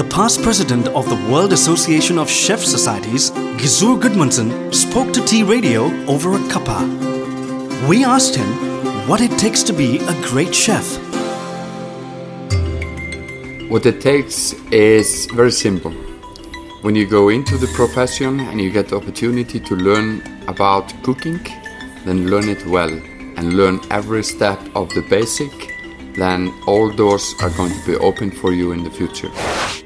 the past president of the World Association of Chef Societies, Gissur Gudmundsson, spoke to T Radio over a cuppa. We asked him what it takes to be a great chef. What it takes is very simple. When you go into the profession and you get the opportunity to learn about cooking, then learn it well and learn every step of the basic, then all doors are going to be open for you in the future.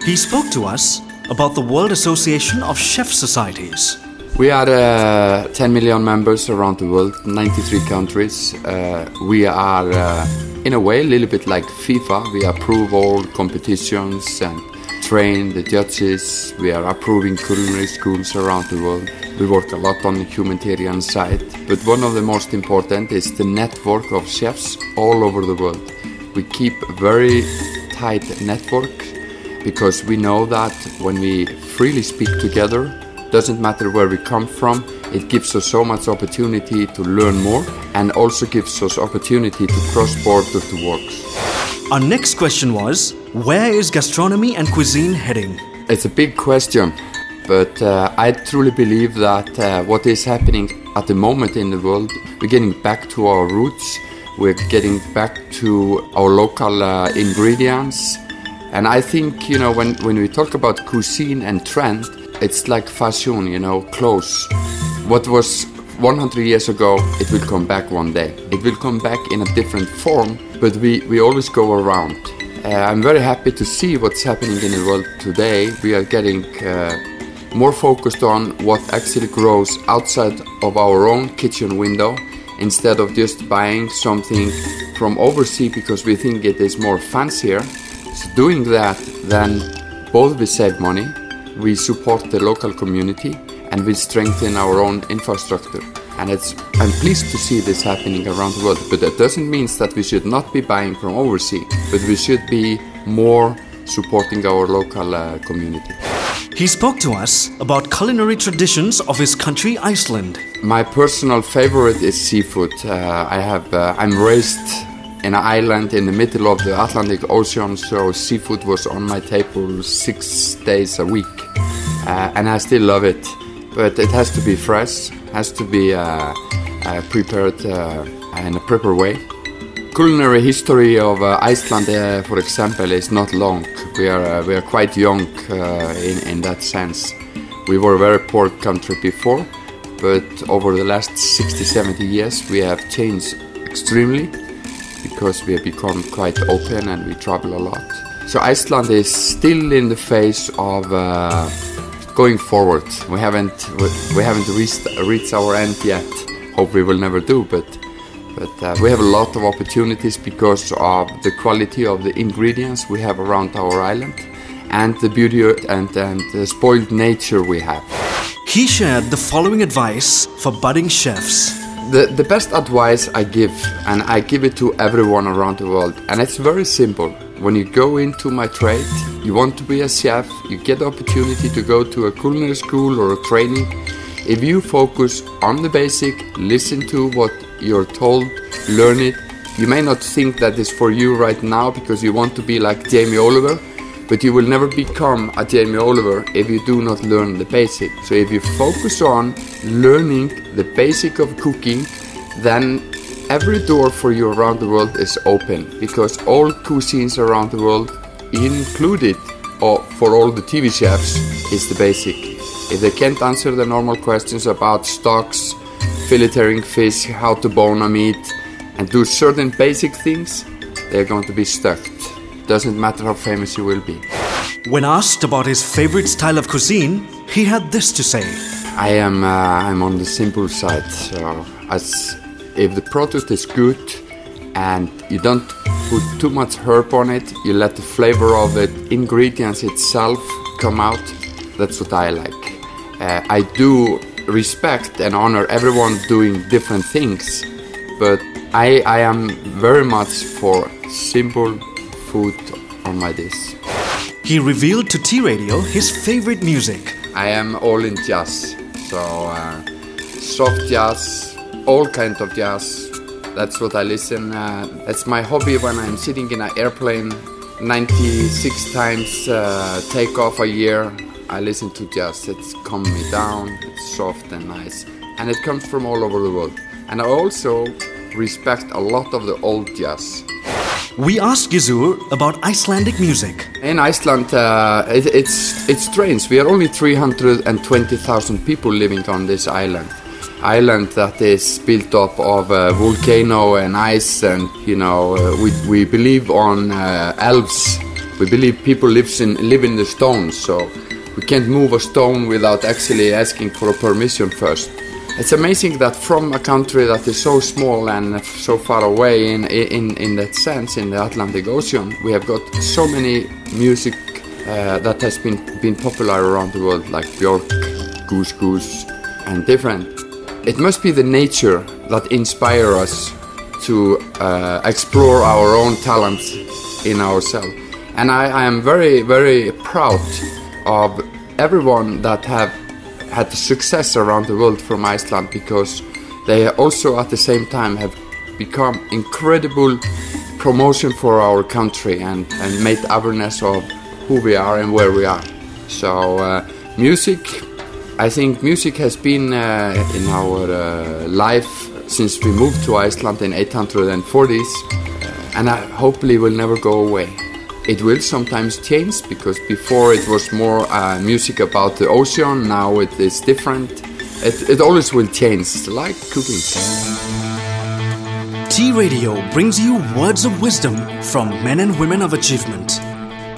He spoke to us about the World Association of Chef Societies. We are uh, 10 million members around the world, 93 countries. Uh, we are, uh, in a way, a little bit like FIFA. We approve all competitions and train the judges. We are approving culinary schools around the world. We work a lot on the humanitarian side. But one of the most important is the network of chefs all over the world. We keep a very tight network because we know that when we freely speak together, doesn't matter where we come from, it gives us so much opportunity to learn more and also gives us opportunity to cross border to work. Our next question was Where is gastronomy and cuisine heading? It's a big question, but uh, I truly believe that uh, what is happening at the moment in the world, we're getting back to our roots we're getting back to our local uh, ingredients. And I think, you know, when, when we talk about cuisine and trend, it's like fashion, you know, clothes. What was 100 years ago, it will come back one day. It will come back in a different form, but we, we always go around. Uh, I'm very happy to see what's happening in the world today. We are getting uh, more focused on what actually grows outside of our own kitchen window instead of just buying something from overseas because we think it is more fancier. So doing that, then both we save money, we support the local community, and we strengthen our own infrastructure. And it's I'm pleased to see this happening around the world. But that doesn't mean that we should not be buying from overseas, but we should be more supporting our local uh, community. He spoke to us about culinary traditions of his country, Iceland. My personal favorite is seafood. Uh, I have uh, I'm raised in an island in the middle of the Atlantic Ocean, so seafood was on my table six days a week, uh, and I still love it. But it has to be fresh, has to be uh, uh, prepared uh, in a proper way culinary history of uh, Iceland, uh, for example, is not long. We are uh, we are quite young uh, in in that sense. We were a very poor country before, but over the last 60, 70 years, we have changed extremely because we have become quite open and we travel a lot. So Iceland is still in the phase of uh, going forward. We haven't we haven't reached reached our end yet. Hope we will never do, but but uh, we have a lot of opportunities because of the quality of the ingredients we have around our island and the beauty and, and the spoiled nature we have. He shared the following advice for budding chefs. The, the best advice I give, and I give it to everyone around the world, and it's very simple. When you go into my trade, you want to be a chef, you get the opportunity to go to a culinary school or a training. If you focus on the basic, listen to what you're told, learn it. You may not think that is for you right now because you want to be like Jamie Oliver, but you will never become a Jamie Oliver if you do not learn the basic. So if you focus on learning the basic of cooking, then every door for you around the world is open because all cuisines around the world, included or for all the TV chefs, is the basic. If they can't answer the normal questions about stocks, filleting fish, how to bone a meat, and do certain basic things, they're going to be stuck. Doesn't matter how famous you will be. When asked about his favorite style of cuisine, he had this to say. I am uh, I'm on the simple side. So as if the product is good and you don't put too much herb on it, you let the flavor of the ingredients itself come out. That's what I like. Uh, I do respect and honor everyone doing different things, but I, I am very much for simple food on my dish. He revealed to T Radio his favorite music. I am all in jazz, so uh, soft jazz, all kind of jazz. That's what I listen. Uh, that's my hobby when I'm sitting in an airplane 96 times uh, take off a year. I listen to jazz. It's calm me down. It's soft and nice, and it comes from all over the world. And I also respect a lot of the old jazz. We asked Gissur about Icelandic music. In Iceland, uh, it, it's it's strange. We are only 320,000 people living on this island. Island that is built up of uh, volcano and ice, and you know uh, we we believe on uh, elves. We believe people lives in live in the stones, so we can't move a stone without actually asking for permission first. It's amazing that from a country that is so small and so far away in, in, in that sense, in the Atlantic Ocean, we have got so many music uh, that has been, been popular around the world, like Björk, GusGus, and different. It must be the nature that inspire us to uh, explore our own talents in ourselves. And I, I am very, very proud of everyone that have had success around the world from Iceland because they also at the same time have become incredible promotion for our country and, and made awareness of who we are and where we are. So uh, music, I think music has been uh, in our uh, life since we moved to Iceland in 840s and I hopefully will never go away. It will sometimes change because before it was more uh, music about the ocean, now it is different. It, it always will change, like cooking. T Radio brings you words of wisdom from men and women of achievement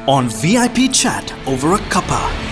on VIP Chat over a cuppa.